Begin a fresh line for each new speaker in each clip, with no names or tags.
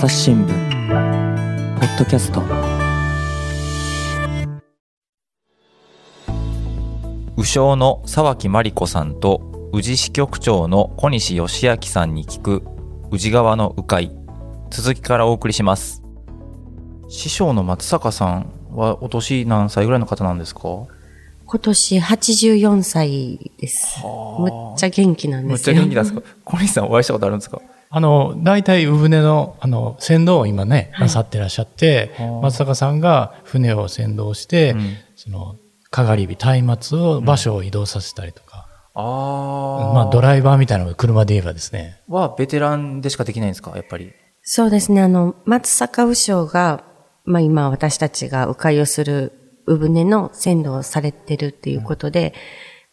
朝日新聞ポッドキャスト。
宇将の沢木真理子さんと宇治支局長の小西義明さんに聞く宇治川の鵜飼続きからお送りします。師匠の松坂さんはお年何歳ぐらいの方なんですか？
今年84歳です。むっちゃ元気なん
むっちゃ
ですよ。
元気なんですか？小西さんお会いしたことあるんですか？
あの、大体産船の、あの、船頭を今ね、
はい。
なさってらっしゃって、
はあ。
松坂さんが船を先導して、
うん。
その、かがり火、松明を場所を移動させたりとか、
ああ
まあ、ドライバーみたいなのが車で言えばですね、
はベテランでしかできないんですか？やっぱり。
そうですね。あの、松坂鵜匠が、まあ今私たちが鵜飼をする鵜船の先導をされてるっていうことで、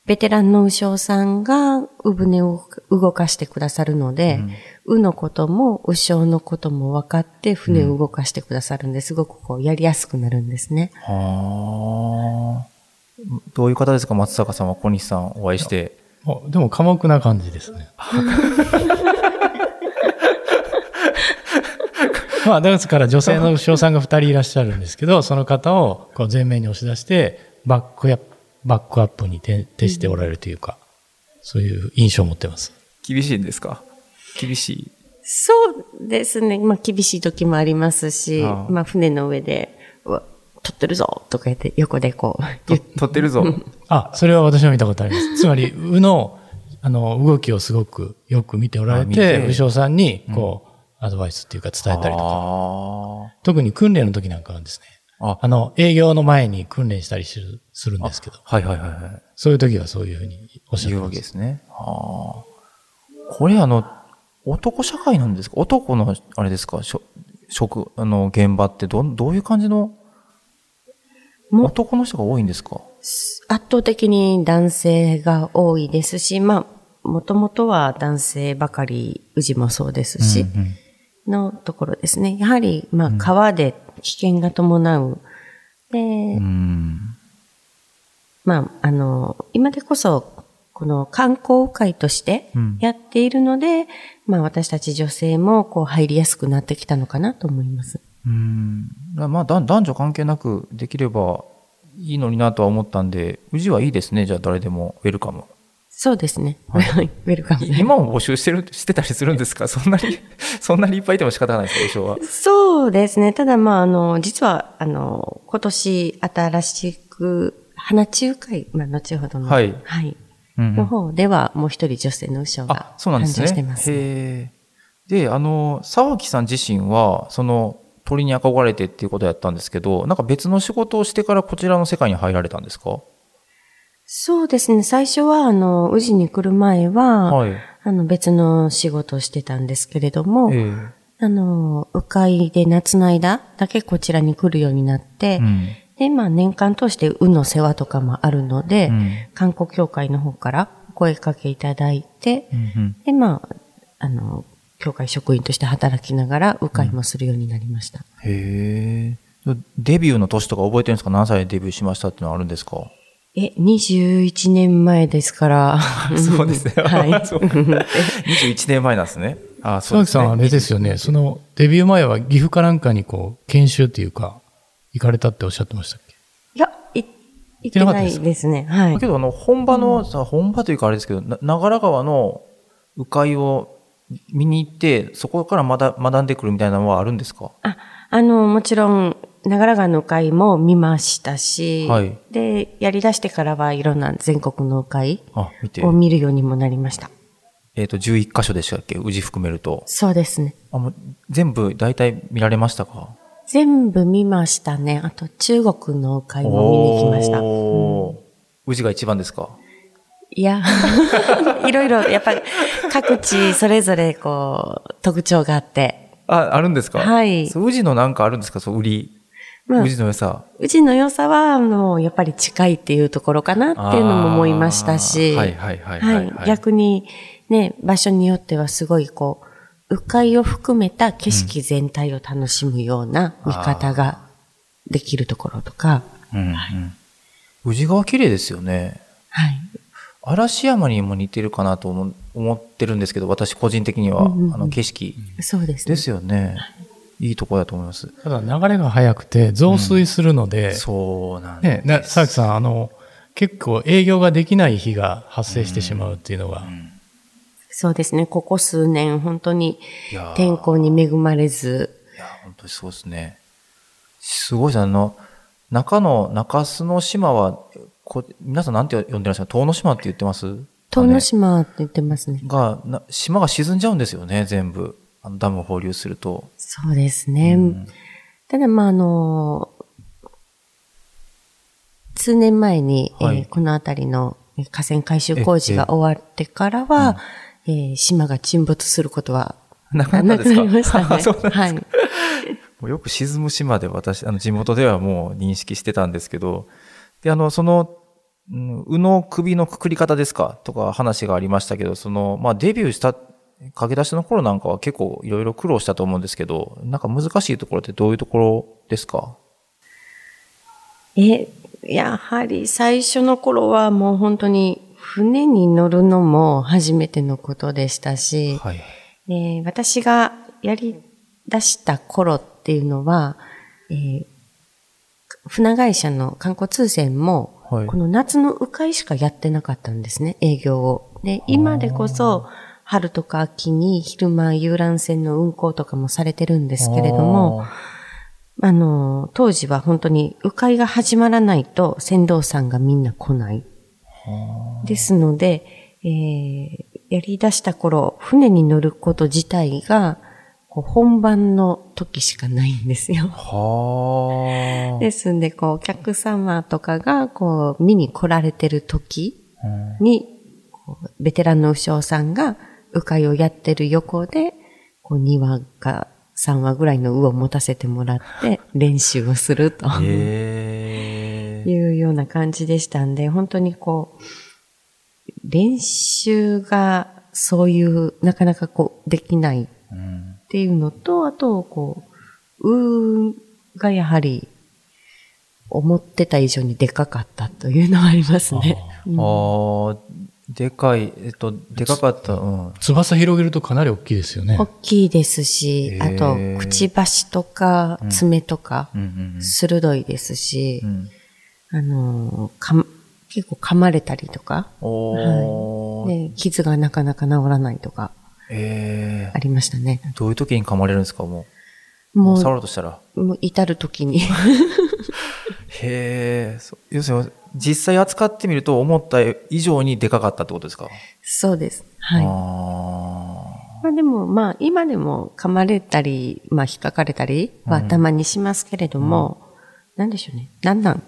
ベテランの鵜匠さんが鵜船を動かしてくださるので、鵜のことも鵜匠のことも分かって船を動かしてくださるんで、す。ごくこうやりやすくなるんですね。
はあ。どういう方ですか？松坂さんは小西さんお会いして。
もうでも寡黙な感じですね。まあ、ですから女性の牛尾さんが2人いらっしゃるんですけど、その方をこう前面に押し出して、バックや、バックアップに徹徹しておられるというか、そういう印象を持ってます。
厳しいんですか？厳しい？
そうですね。まあ、厳しい時もありますし、
ああ
まあ、船の上で、撮ってるぞとか言って、横でこう、
撮ってるぞ
あ、それは私も見たことあります。つまり、鵜の、あの、動きをすごくよく見ておられ
て
て、牛尾さんに、こう、アドバイスっていうか伝えたりとか、
あ
特に訓練の時なんかはですね、
ーあ。
あの、営業の前に訓練したりするするんですけど、
はいはいはいはい。
そういう時はそういうふうにおっしゃって
いうわ。けですね。ああ。これあの、男社会なんですか？男の、あれですか？しょ職、あの、現場ってどん、どういう感じの、
も
男の人が多いんですか？
圧倒的に男性が多いですし、まあ、もともとは男性ばかり、宇治もそうですし、
うんうん
のところですね。やはり、まあ、川で危険が伴う。で、
うん。
まあ、あの、今でこそ、この観光会として
うん
やっているので、まあ私たち女性もこう入りやすくなってきたのかなと思います。
うん。まあ、だ男女関係なくできればいいのになとは思ったんで、宇治はいいですね。じゃあ誰でもウェルカム。
そうですね。ウェルカムで。
今も募集してる、してたりするんですか？そんなに、そんなにいっぱいいても仕方がないですか優勝は？
そうですね。ただまあ、あの、実は、あの、今年新しく、花中会、まあ、後ほどの、
はい
はい。
うんうん
の方では、もう一人女性の衣装が
あ、そうなん
誕
ですね。
生してます。
へえ。で、あの、沢木さん自身は、その、鳥に憧れてっていうことやったんですけど、なんか別の仕事をしてからこちらの世界に入られたんですか？
そうですね。最初は、あの、宇治に来る前は、
はい。
あの、別の仕事をしてたんですけれども、
え
あの、鵜飼で夏の間だけこちらに来るようになって、
えうん。
で、まあ年間通して鵜の世話とかもあるので、
うん
観光協会の方からお声かけいただいて、
うん
で、まあ、あの、協会職員として働きながら鵜飼もするようになりました。
うん、へえ。デビューの年とか覚えてるんですか？何歳でデビューしましたっていうのはあるんですか？
え、21年前ですから。
そうですね。
はい。
そう21年前なんですね。あそうですね。
さんはあれですよね、その、デビュー前は岐阜かなんかにこう、研修っていうか、行かれたっておっしゃってましたっけ？
いや、い、行ってないですね。はい
だけ。ど、あの、本場の、さ、本場というかあれですけど、な長良川の鵜飼を見に行って、そこからまだ学んでくるみたいなのはあるんですか？
あ、あの、もちろん、長良川の会も見ましたし、
はい
で、やり出してからはいろんな全国の会を。見るようにもなりました。
えっ、と、11箇所でしたっけ？宇治含めると。
そうですね。
あ、もう、全部大体見られましたか？
全部見ましたね。あと中国の会も見に行きました。
おー宇治が一番ですか？
いや、いろいろ、やっぱり各地それぞれこう、特徴があって、
あ、あるんですか？
はい
宇治のなんかあるんですか？そう、売り。
まあ
宇治の良さ。
うちの良さは、あの、やっぱり近いっていうところかなっていうのも思いましたし、
はいはいはいはい、はい。
逆にね、場所によってはすごいこう、迂回を含めた景色全体を楽しむような見方ができるところとか、
うんうん。宇治川綺麗ですよね。
はい。
嵐山にも似てるかなと思思ってるんですけど、私個人的には、
うんうんうん
あの景色
そうですね。
ですよね。いいところだと思います。
ただ流れが速くて増水するので、
そうなんで
ね、な佐々木さん、あの、結構営業ができない日が発生してしまうっていうのが、
そうですね。ここ数年、本当に天候に恵まれず、
いや、本当にそうですね。すごいですね。あの、中の、中洲の島は、こ皆さんなんて呼んでらっしゃる？遠野島って言ってます？
遠野島って言ってますね。
がな、島が沈んじゃうんですよね、全部。あのダムを放流すると。
そうですね。
うん
ただ、まあ、あの、数年前に、
はい
えーこの辺りのえー河川改修工事が終わってからは、えー島が沈没することは
なくな
なく
ったんですか？
なりましたね。はい。
もうよく沈む島で私、あの、地元ではもう認識してたんですけど、で、あの、その、うの首のくくり方ですか？とか話がありましたけど、その、まあ、デビューした、駆け出しの頃なんかは結構いろいろ苦労したと思うんですけど、なんか難しいところってどういうところですか？
え、やはり最初の頃はもう本当に船に乗るのも初めてのことでしたし、
はい。
えー私がやり出した頃っていうのは、えー船会社の観光通船も、
はい
この夏の迂回しかやってなかったんですね、営業を。で、今でこそ、春とか秋に昼間遊覧船の運航とかもされてるんですけれども、あの、当時は本当に迂回が始まらないと船頭さんがみんな来ない。ですので、えーやり出した頃、船に乗ること自体が、こう本番の時しかないんですよ。
はあ。
ですんで、こう、お客様とかが、こう、見に来られてる時に、ベテランの牛尾さんが、迂回をやってる横で、こう、2話か3話ぐらいの鵜を持たせてもらって、練習をすると。いうような感じでしたんで、本当にこう、練習がそういう、なかなかこう、できないっ
うん
ていうのと、あと、こう、うーがやはり、思ってた以上にでかかったというのはありますね。うん
ああ、でかい、えっと、でかかった、うん。
翼広げるとかなり大きいですよね
大。きいですし、
へ
あ
ー
と、くちばしとか爪とか鋭いですしあのーかん結構噛まれたりとか、
おー。
で傷がなかなか治らないとか、
ええ
ありましたね。
どういう時に噛まれるんですか、もう？
も
触ろうとしたら。
う、もう至る時に。
へえ、要するに、実際扱ってみると思った以上にでかかったってことですか？
そうです。はい。
あ
まあでも、まあ今でも噛まれたり、まあ引っかかれたりはたまにしますけれども、なんでしょうね。だんだん？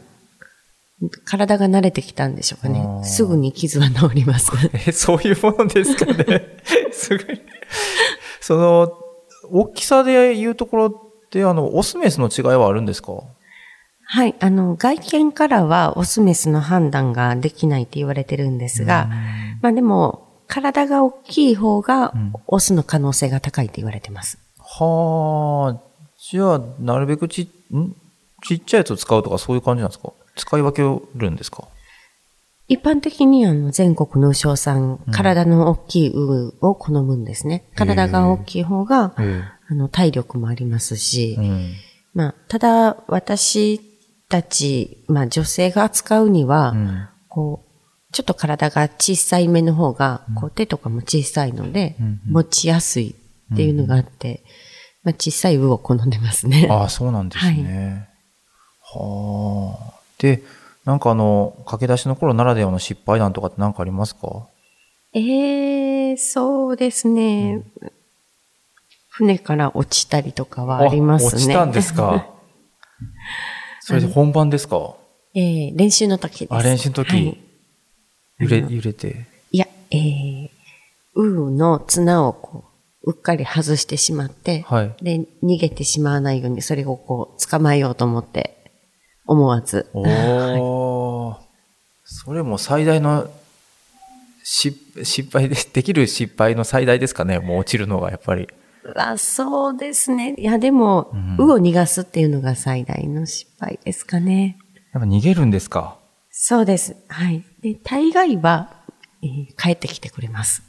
体が慣れてきたんでしょうかね。すぐに傷は治ります。
ー え、そういうものですかね。すごい。その、大きさで言うところって、あの、オスメスの違いはあるんですか？
はい。あの、外見からはオスメスの判断ができないって言われてるんですが、まあでも、体が大きい方がオスの可能性が高いって言われてます。
はあ、じゃあ、なるべくち、ん？ちっちゃいやつを使うとかそういう感じなんですか？使い分けるんですか？
一般的にあの全国の牛尾さん、体の大きい鵜を好むんですね。体が大きい方が、
え
あの体力もありますし、
え。うん。
まあ、ただ私たち、まあ女性が扱うには、
うん。
こう、ちょっと体が小さい目の方が、こう手とかも小さいので、
うん
持ちやすいっていうのがあって、まあ小さい鵜を好んでますね。
ああ、そうなんですね。はあ。で、なんかあの、駆け出しの頃ならではの失敗談とかって何かありますか？
ええそうですね、船から落ちたりとかはありますね。
落ちたんですか それで本番ですか？
ええ練習の時です。
あ、練習の時、
はい
揺れ、揺れて？
いや、ええウーの綱をこう、うっかり外してしまって、
はい。
で、逃げてしまわないように、それをこう、捕まえようと思って、思わず。
おー。それも最大の失失敗で、できる失敗の最大ですかね？もう落ちるのがやっぱり。
あそうですね。いや、でも、
うん
ウを逃がすっていうのが最大の失敗ですかね。
やっぱ逃げるんですか？
そうです。はい。で、大概は、えー帰ってきてくれます。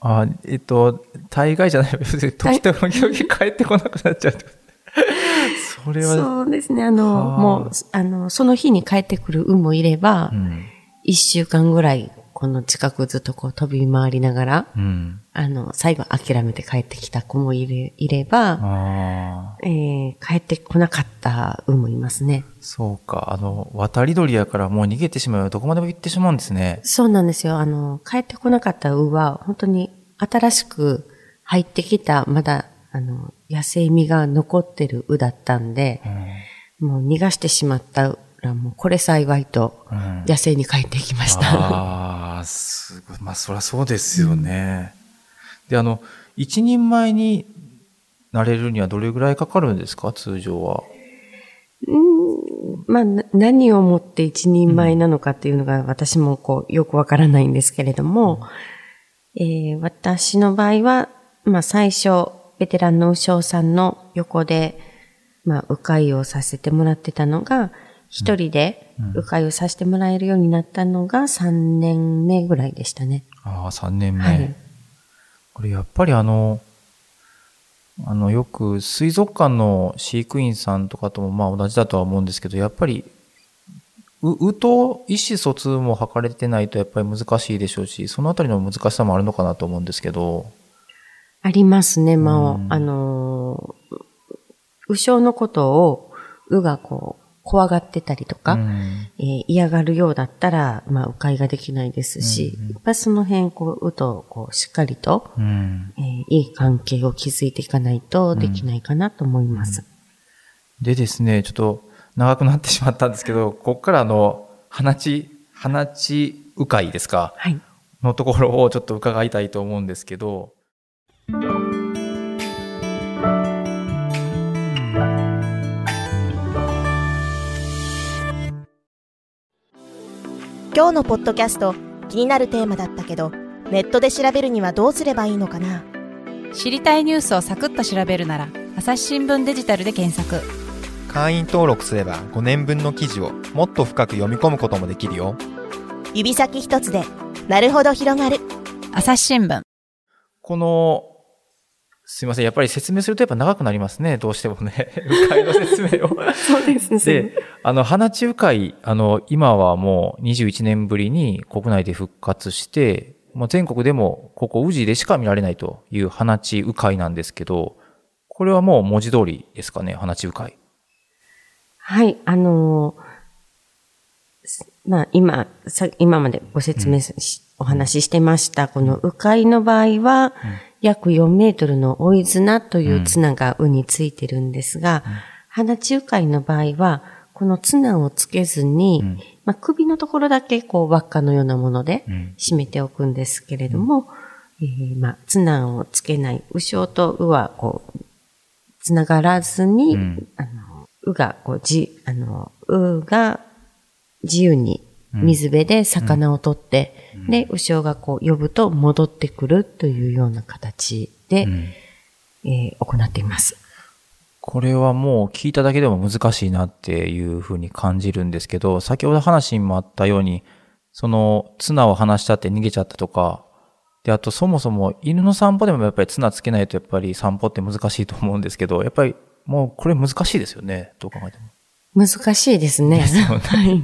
あ、えっと、大概じゃない、時々時々帰ってこなくなっちゃう それは、
そうですね。あの、
はあ
もう、あの、その日に帰ってくる運もいれば
う、ん。
一、週間ぐらい、この近くずっとこう飛び回りながら、
うん。
あの、最後諦めて帰ってきた子もいれいれば、えー帰ってこなかった運もいますね。
そうか。あの、渡り鳥やからもう逃げてしまうよ。どこまでも行ってしまうんですね。
そうなんですよ。あの、帰ってこなかった運は、本当に新しく入ってきた、まだ、あの、野生味が残ってる羽だったんで
う、ん。
もう逃がしてしまったら、もうこれ幸いと、
うん
野生に帰ってきました。
ああ、すごい。まあ、そりゃそうですよね。で、あの、一人前になれるにはどれぐらいかかるんですか？通常は。
まあ、な何をもって一人前なのかっていうのが私もこうよくわからないんですけれども、えー私の場合は、まあ最初、ベテランの右将さんの横で、まあ、迂回をさせてもらってたのが、一人で迂回をさせてもらえるようになったのが3年目ぐらいでしたね。
ああ、3年目。
はい
これやっぱりあの、あの、よく水族館の飼育員さんとかともまあ同じだとは思うんですけど、やっぱり、う、うと意思疎通も図れてないとやっぱり難しいでしょうし、そのあたりの難しさもあるのかなと思うんですけど。
ありますね、まあ、
うん
あのー、右将のことを、うがこう、怖がってたりとか、
うん。
えー嫌がるようだったら、まあ、迂回ができないですし、
うんうん。
やっぱりその辺、こう、うと、こう、しっかりと、
うん。
えーいい関係を築いていかないとできないかなと思います。
でですね、ちょっと長くなってしまったんですけど、ここからあの、花地、花地鵜飼ですか？
はい。
のところをちょっと伺いたいと思うんですけど、
今日のポッドキャスト気になるテーマだったけどネットで調べるにはどうすればいいのかな？
知りたいニュースをサクッと調べるなら朝日新聞デジタルで検索。
会員登録すれば5年分の記事をもっと深く読み込むこともできるよ。
指先一つでなるほど広がる。
朝日新聞。
この、すいません、やっぱり説明するとやっぱ長くなりますね、どうしてもね。鵜飼の説明を。
そうですね。
で、あの、花地鵜飼、あの、今はもう21年ぶりに国内で復活して、もう全国でもここ宇治でしか見られないという花地鵜飼なんですけど、これはもう文字通りですかね、花地鵜飼。
はい、あのまあ、今、さ、今までご説明し、お話ししてました、この鵜飼の場合は、約4メートルの追い綱という綱が鵜についてるんですが、花地鵜飼の場合は、この綱をつけずに、
うん。
まあ、首のところだけこう輪っかのようなもので
うん。
締めておくんですけれども、えーまあ、綱をつけない、後ろと鵜はこう、つながらずに、
うん。
あの、鵜がこう、じ、あの、鵜が自由に水辺で魚を取って、で、後ろがこう呼ぶと戻ってくるというような形で、
うん
えー行っています。
これはもう聞いただけでも難しいなっていうふうに感じるんですけど、先ほど話にもあったように、その綱を離したって逃げちゃったとか、で、あとそもそも犬の散歩でもやっぱり綱つけないとやっぱり散歩って難しいと思うんですけど、やっぱりもうこれ難しいですよね、どう考えても。
難しいですね。
ですよね
はい。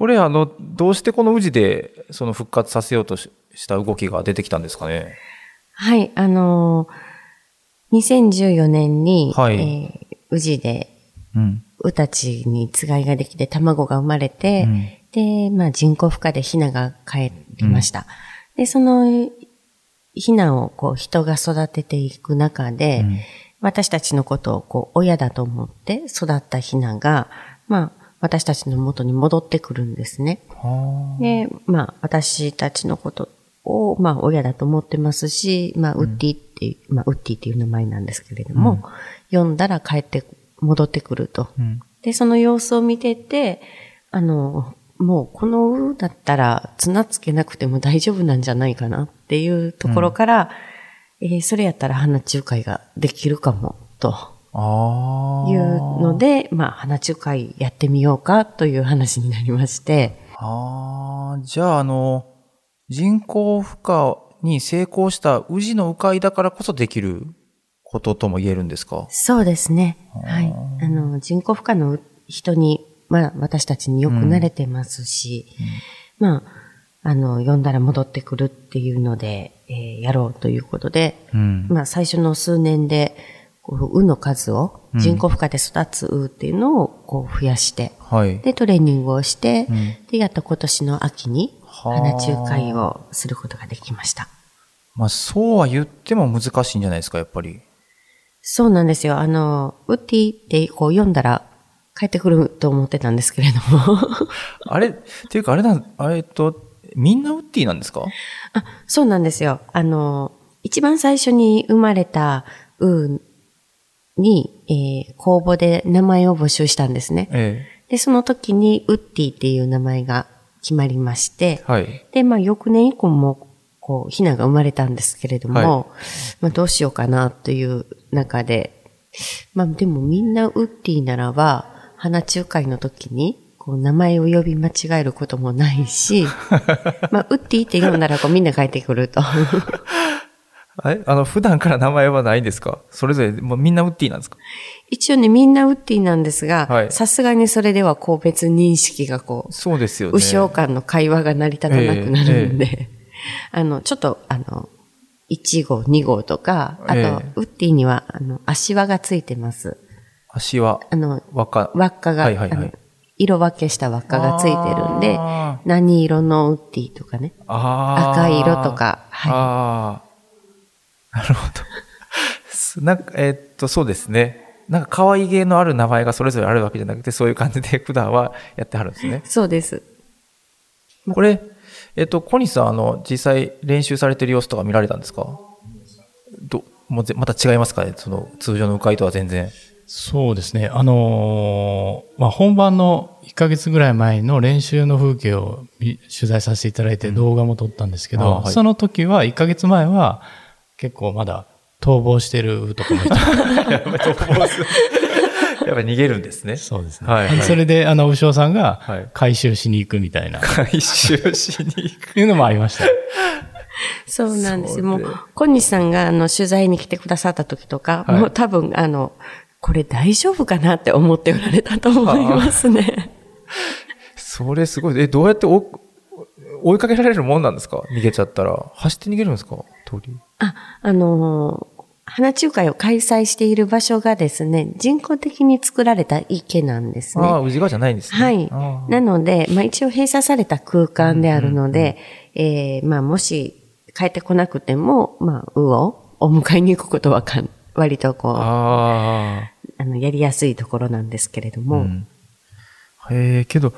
これあの、どうしてこの宇治でその復活させようとしした動きが出てきたんですかね？
はい、あのー、2014年に、
はい
えー宇治で、
うん。
ウたちにつがいができて卵が生まれて、
うん
で、まあ人工孵化でヒナが帰りました。で、そのヒナをこう人が育てていく中で、
うん
私たちのことをこう親だと思って育ったヒナが、まあ私たちの元に戻ってくるんですね。
はあ
で、まあ私たちのことを、まあ親だと思ってますし、まあウッディっていう、まあウッディっていう名前なんですけれども、読んだら帰って、戻ってくると。
うん
で、その様子を見てて、あの、もうこのだったら綱つけなくても大丈夫なんじゃないかなっていうところから、えーそれやったら花中会ができるかも、と。いうので、まあ花中会やってみようかという話になりまして、
ああ、じゃあ、あの、人工孵化に成功した宇治の鵜飼だからこそできることとも言えるんですか？
そうですね。はい。あの、人工負荷の人に、まあ、私たちによく慣れてますし、まあ、あの、呼んだら戻ってくるっていうので、えーやろうということで、
うん。
まあ、最初の数年で、こう、ウの数を、
うん
人工負荷で育つウっていうのを、こう、増やして、
はい。
で、トレーニングをして、
うん
で、やっと今年の秋に、
はあ
花中会をすることができました。
まあ、そうは言っても難しいんじゃないですか、やっぱり。
そうなんですよ。あの、ウッディってこう読んだら帰ってくると思ってたんですけれども。
あれ、っていうかあれなん、あれえっと、みんなウッディなんですか？
あそうなんですよ。あの、一番最初に生まれたウーに、えー公募で名前を募集したんですね。
え
で、その時にウッディっていう名前が決まりまして
え。、はい。
で、まあ、翌年以降も、こう、ひなが生まれたんですけれども、
はい
まあ、どうしようかなという中で、まあ、でもみんなウッディならば、花中会の時に、こう、名前を呼び間違えることもないし、まあ、ウッディって読んだら、こう、みんな帰ってくると。
あれ？あの、普段から名前はないんですか？それぞれ、もうみんなウッディなんですか？
一応ね、みんなウッディなんですが
は、い。
さすがにそれでは、こう、別認識がこう、
そうですよね。
右将間の会話が成り立たなくなるんで、あの、ちょっと、あの、1号、2号とか、あと、
ええ。
ウッディには、あの、足輪がついてます。
足は
あの、
輪っか？
輪っかが、
はいはいはい。
色分けした輪っかがついてるんで
あ、
何色のウッディとかね、赤い色とか、はい。
なるほど。すなんか、えーっと、そうですね。なんか可愛げのある名前がそれぞれあるわけじゃなくて、そういう感じで 普段はやってはるんですね。
そうです。
これ、えっと、小西さん、あの、実際練習されてる様子とか見られたんですか？ど、もうぜまた違いますかね？その、通常の鵜飼とは全然。
そうですね。あのーまあ、本番の1ヶ月ぐらい前の練習の風景を見取材させていただいて動画も撮ったんですけど、
あはい
その時は1ヶ月前は結構まだ逃亡してるとかもいた。
やっぱり逃げるんですね。
そうですね。
はいはい
それで、あの、牛尾さんが
はい
回収しに行くみたいな、
回収しに行く。
いうのもありました。
そうなんですよ。もう、小西さんが、あの、取材に来てくださった時とか、
はい
もう多分、あの、これ大丈夫かなって思っておられたと思いますね。
それすごい。え、どうやって追追いかけられるもんなんですか？逃げちゃったら。走って逃げるんですか？鳥。
あ、あのー花中会を開催している場所がですね、人工的に作られた池なんですね。
ああ、宇治川じゃないんですね。
はいなので、まあ一応閉鎖された空間であるので、えーまあもし帰ってこなくても、まあ、うをお迎えに行くことはかん割とこう、あ
あ
の、やりやすいところなんですけれど
あ。
も、
うんへえ、けど、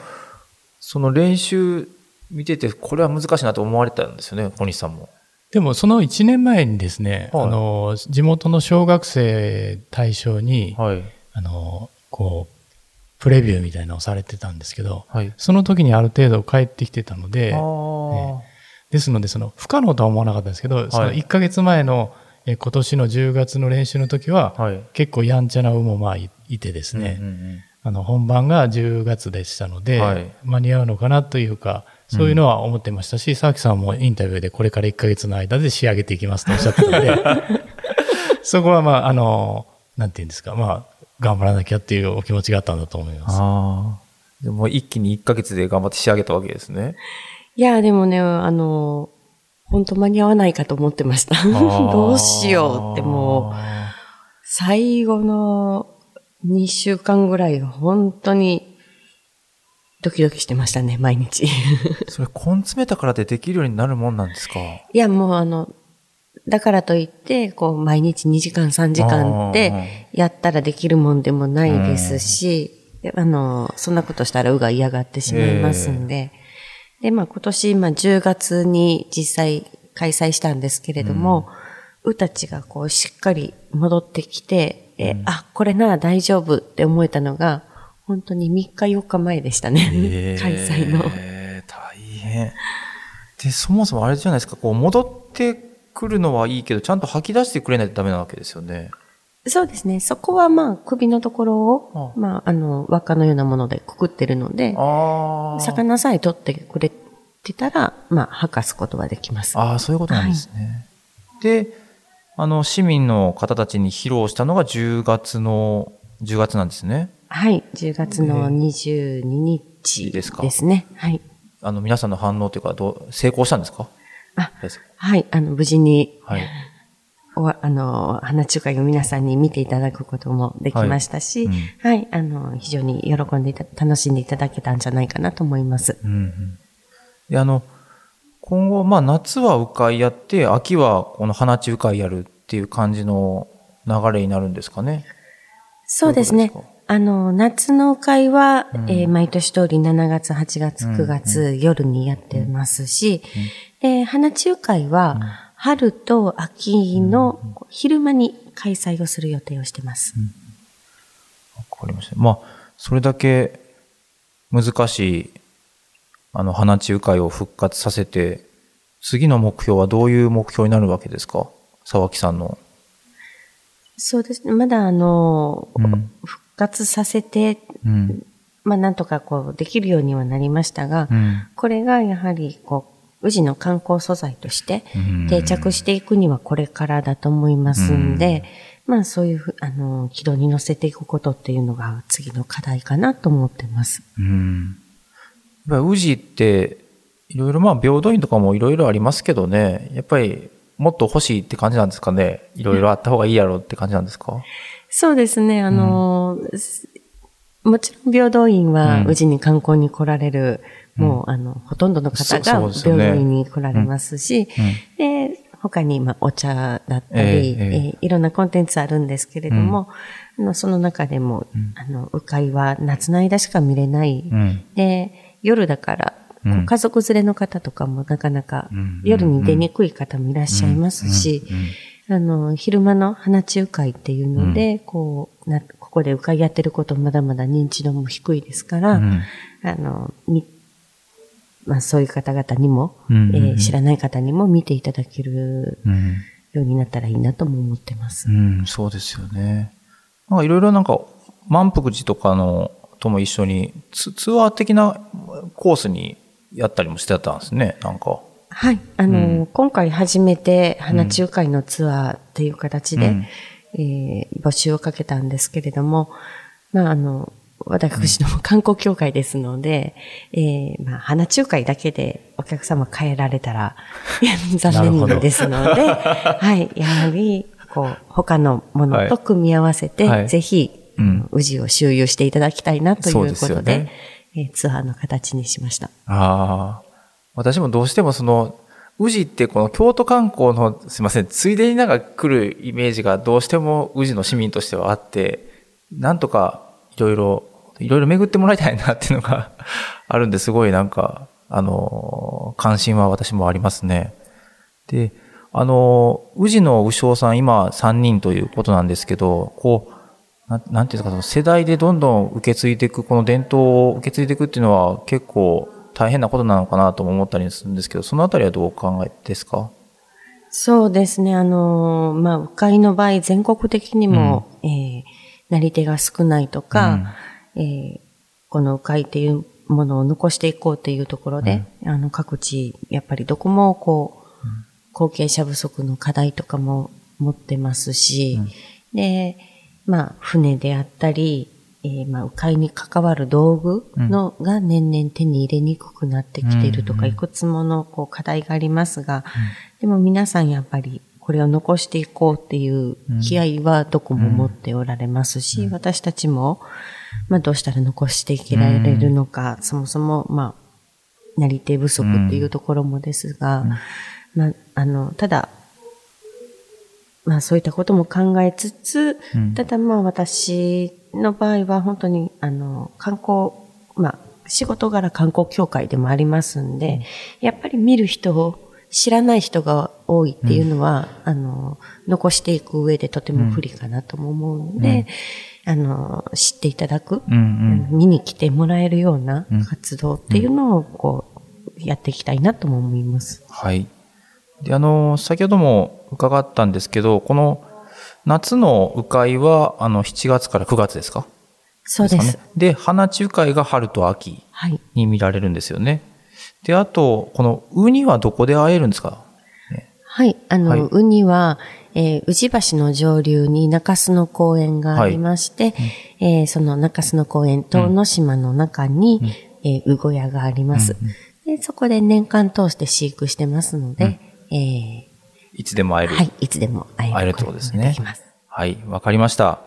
その練習見てて、これは難しいなと思われたんですよね、小西さんも。
でもその1年前にですね、
はい
あの、地元の小学生対象に、
はい。
あの、こう、プレビューみたいなのをされてたんですけど、
はい。
その時にある程度帰ってきてたので、
ああ。
ですので、その、不可能とは思わなかったんですけど、その1ヶ月前の、え今年の10月の練習の時は、
はい。
結構やんちゃな馬もまあいいてですね、
うんうんうん
あの、本番が10月でしたので、
はい
間に合うのかなというか、そういうのは思ってましたし、沢木さんもインタビューでこれから1ヶ月の間で仕上げていきますとおっしゃってたので、そこはまあ、あの、なんていうんですか、まあ、頑張らなきゃっていうお気持ちがあったんだと思います。
ああ。でも一気に1ヶ月で頑張って仕上げたわけですね。
いや、でもね、あの、本当間に合わないかと思ってました。どうしようってもう、最後の2週間ぐらいは本当にドキドキしてましたね、毎日。
それ、根詰めたからでできるようになるもんなんですか？
いや、もうあの、だからといって、こう、毎日2時間3時間って、やったらできるもんでもないですし、あの、そんなことしたらうが嫌がってしまいますんで、で、まあ今年、まあ10月に実際開催したんですけれども、うたちがこう、しっかり戻ってきて、え、あ、これなら大丈夫って思えたのが、本当に3日4日前でしたね。開催の。
えー大変。で、そもそもあれじゃないですか、こう、戻ってくるのはいいけど、ちゃんと吐き出してくれないとダメなわけですよね。
そうですね。そこはまあ首のところを、
あ
まああの、輪っかのようなものでくくってるので。魚さえ取ってくれてたら、まあ吐かすことはできます。
ああ、そういうことなんですね。で、あの、市民の方たちに披露したのが10月の、10月なんですね。
はい。10月の22日
ですか
ですね。はい。
あの、皆さんの反応というか、どう、成功したんですか？
あはい。あの、無事に、
はい。
おあの、花中華を皆さんに見ていただくこともできましたし、
は
はいい、あの、非常に喜んでいた、楽しんでいただけたんじゃないかなと思います。
うんうん。で、あの、今後、まあ、夏は鵜飼やって、秋はこの花中鵜飼やるっていう感じの流れになるんですかね。
そうですね
どういうこ。
あの、夏の会は、
うん
えー毎年通り7月、8月、9月、夜にやってますし、で、花中会は、春と秋の昼間に開催をする予定をしてます。
わかりました。まあ、それだけ難しい、あの、花中会を復活させて、次の目標はどういう目標になるわけですか？沢木さんの。
そうですね。まだあの、
うん。
復活させて、
うん。
まあなんとかこうできるようにはなりましたが、
うん。
これがやはりこう、宇治の観光素材として
うん
定着していくにはこれからだと思いますんで、まあそういうふあの、軌道に乗せていくことっていうのが次の課題かなと思ってます。
うん。やっぱり宇治って、いろいろまあ平等院とかもいろいろありますけどね、やっぱりもっと欲しいって感じなんですかね。いろいろあった方がいいやろうって感じなんですか？
そうですね、あの、すもちろん平等院
うん。
は宇治に観光に来られる、もうあの、ほとんどの方
そ
が平等院に来られますし、で、他に、まあ、お茶だったり、
ええ
え
え。え
ーいろんなコンテンツあるんですけれども、あのその中でも、
うん。
あの、鵜飼は夏の間しか見れない。
うん。
で、夜だから、こう
うん
家族連れの方とかもなかなか
うん。
夜に出にくい方もいらっしゃいますし、あの、昼間の花中会っていうので、こう、な、ここで鵜飼やってることまだまだ認知度も低いですから、
うん。
あの、み、まあそういう方々にも、
うん。
えー知らない方にも見ていただける
うん。
ようになったらいいなとも思ってます。
うん、そうですよね。なんかいろいろなんか、満腹寺とかの、とも一緒にツ、ツアー的なコースにやったりもしてたんですね、なんか。
はい。あの、
うん
今回初めて花中会のツアーっていう形で、
うん
えー募集をかけたんですけれども、まあ、あの、私ども観光協会ですので、えーまあ、花中会だけでお客様帰られたら 残念ですので、はい。やはり、こう、他のものと組み合わせて、
はい
ぜひ、
うん
宇治を周遊していただきたいなということで、
ね
えーツアーの形にしました。
ああ。私もどうしてもその、宇治ってこの京都観光の、すいません、ついでになんか来るイメージがどうしても宇治の市民としてはあって、なんとかいろいろ、いろいろ巡ってもらいたいなっていうのが あるんですごいなんか、あの、関心は私もありますね。で、あの、宇治の武将さん今3人ということなんですけど、こう、ななんていうんですか、世代でどんどん受け継いでいく、この伝統を受け継いでいくっていうのは結構大変なことなのかなとも思ったりするんですけど、そのあたりはどうお考えですか？
そうですね。あの、まあ、鵜飼の場合、全国的にも、えーなり手が少ないとか、えーこの鵜飼っていうものを残していこうというところで、あの、各地、やっぱりどこも、こう、後継者不足の課題とかも持ってますし、で、まあ、船であったり、えーまあ、鵜飼に関わる道具の、が年々手に入れにくくなってきているとか、いくつものこう課題がありますが、でも皆さんやっぱりこれを残していこうっていう気合はどこも持っておられますし、私たちも、まあどうしたら残していけられるのか、そもそも、まあ、なり手不足っていうところもですが、まあ、あの、ただ、まあそういったことも考えつつ、
うん。
ただまあ私の場合は本当にあの観光、まあ仕事柄観光協会でもありますんで、やっぱり見る人を知らない人が多いっていうのは、あの、残していく上でとても不利かなとも思うので、あの、知っていただく、
うん。
見に来てもらえるような
うん。
活動っていうのをこう、やっていきたいなとも思います。
はい。で、あの、先ほども伺ったんですけど、この夏の鵜飼は、あの、7月から9月ですか？
そうです。
かね。で、花中会が春と秋
はい。
に見られるんですよね。で、あと、このウニはどこで会えるんですか？
はい。あの、
はい
ウニは、えー宇治橋の上流に中洲の公園がありまして、えーその中洲の公園、東の島の中に、えーうご屋があります、で。そこで年間通して飼育してますので、えー
いつでも会える。
はい、いつでも会える
会えるってことですね
ことができます。
はい、わかりました。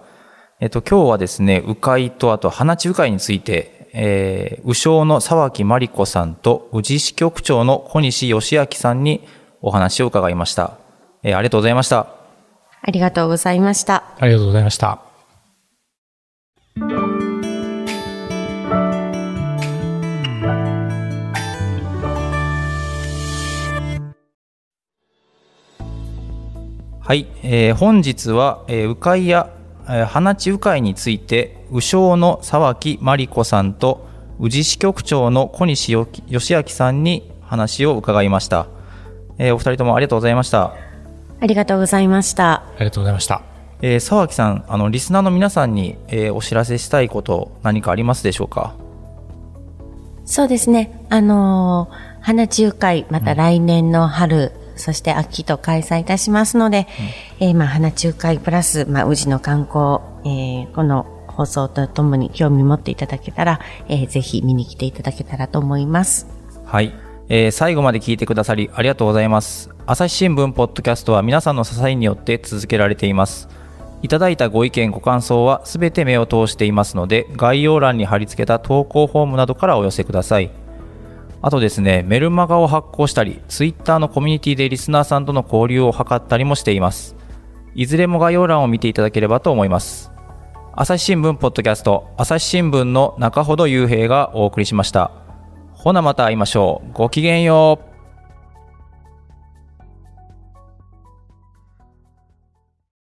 えっと、今日はですね、鵜飼とあと花地鵜飼について、えー、鵜匠の沢木真理子さんと宇治支局長の小西義明さんにお話を伺いました。えーありがとうございました。
ありがとうございました。
ありがとうございました。
はい、えー本日は、えー、鵜飼や、えー花地鵜飼について、鵜匠の沢木真理子さんと宇治支局長の小西よ義明さんに話を伺いました。えーお二人ともありがとうございました。
ありがとうございました。
ありがとうございました。
えー沢木さん、あの、リスナーの皆さんに、えーお知らせしたいこと、何かありますでしょうか？
そうですね。あのー花中会、また来年の春、そして秋と開催いたしますので、えーまあ、花中会プラス、まあ、宇治の観光、えーこの放送とともに興味持っていただけたら、えーぜひ見に来ていただけたらと思います。
はい。えー最後まで聞いてくださりありがとうございます。朝日新聞ポッドキャストは皆さんの支えによって続けられています。いただいたご意見ご感想はすべて目を通していますので、概要欄に貼り付けた投稿フォームなどからお寄せください。あとですね、メルマガを発行したり、Twitter のコミュニティでリスナーさんとの交流を図ったりもしています。いずれも概要欄を見ていただければと思います。朝日新聞ポッドキャスト、朝日新聞の中ほど雄平がお送りしました。ほなまた会いましょう。ごきげんよう。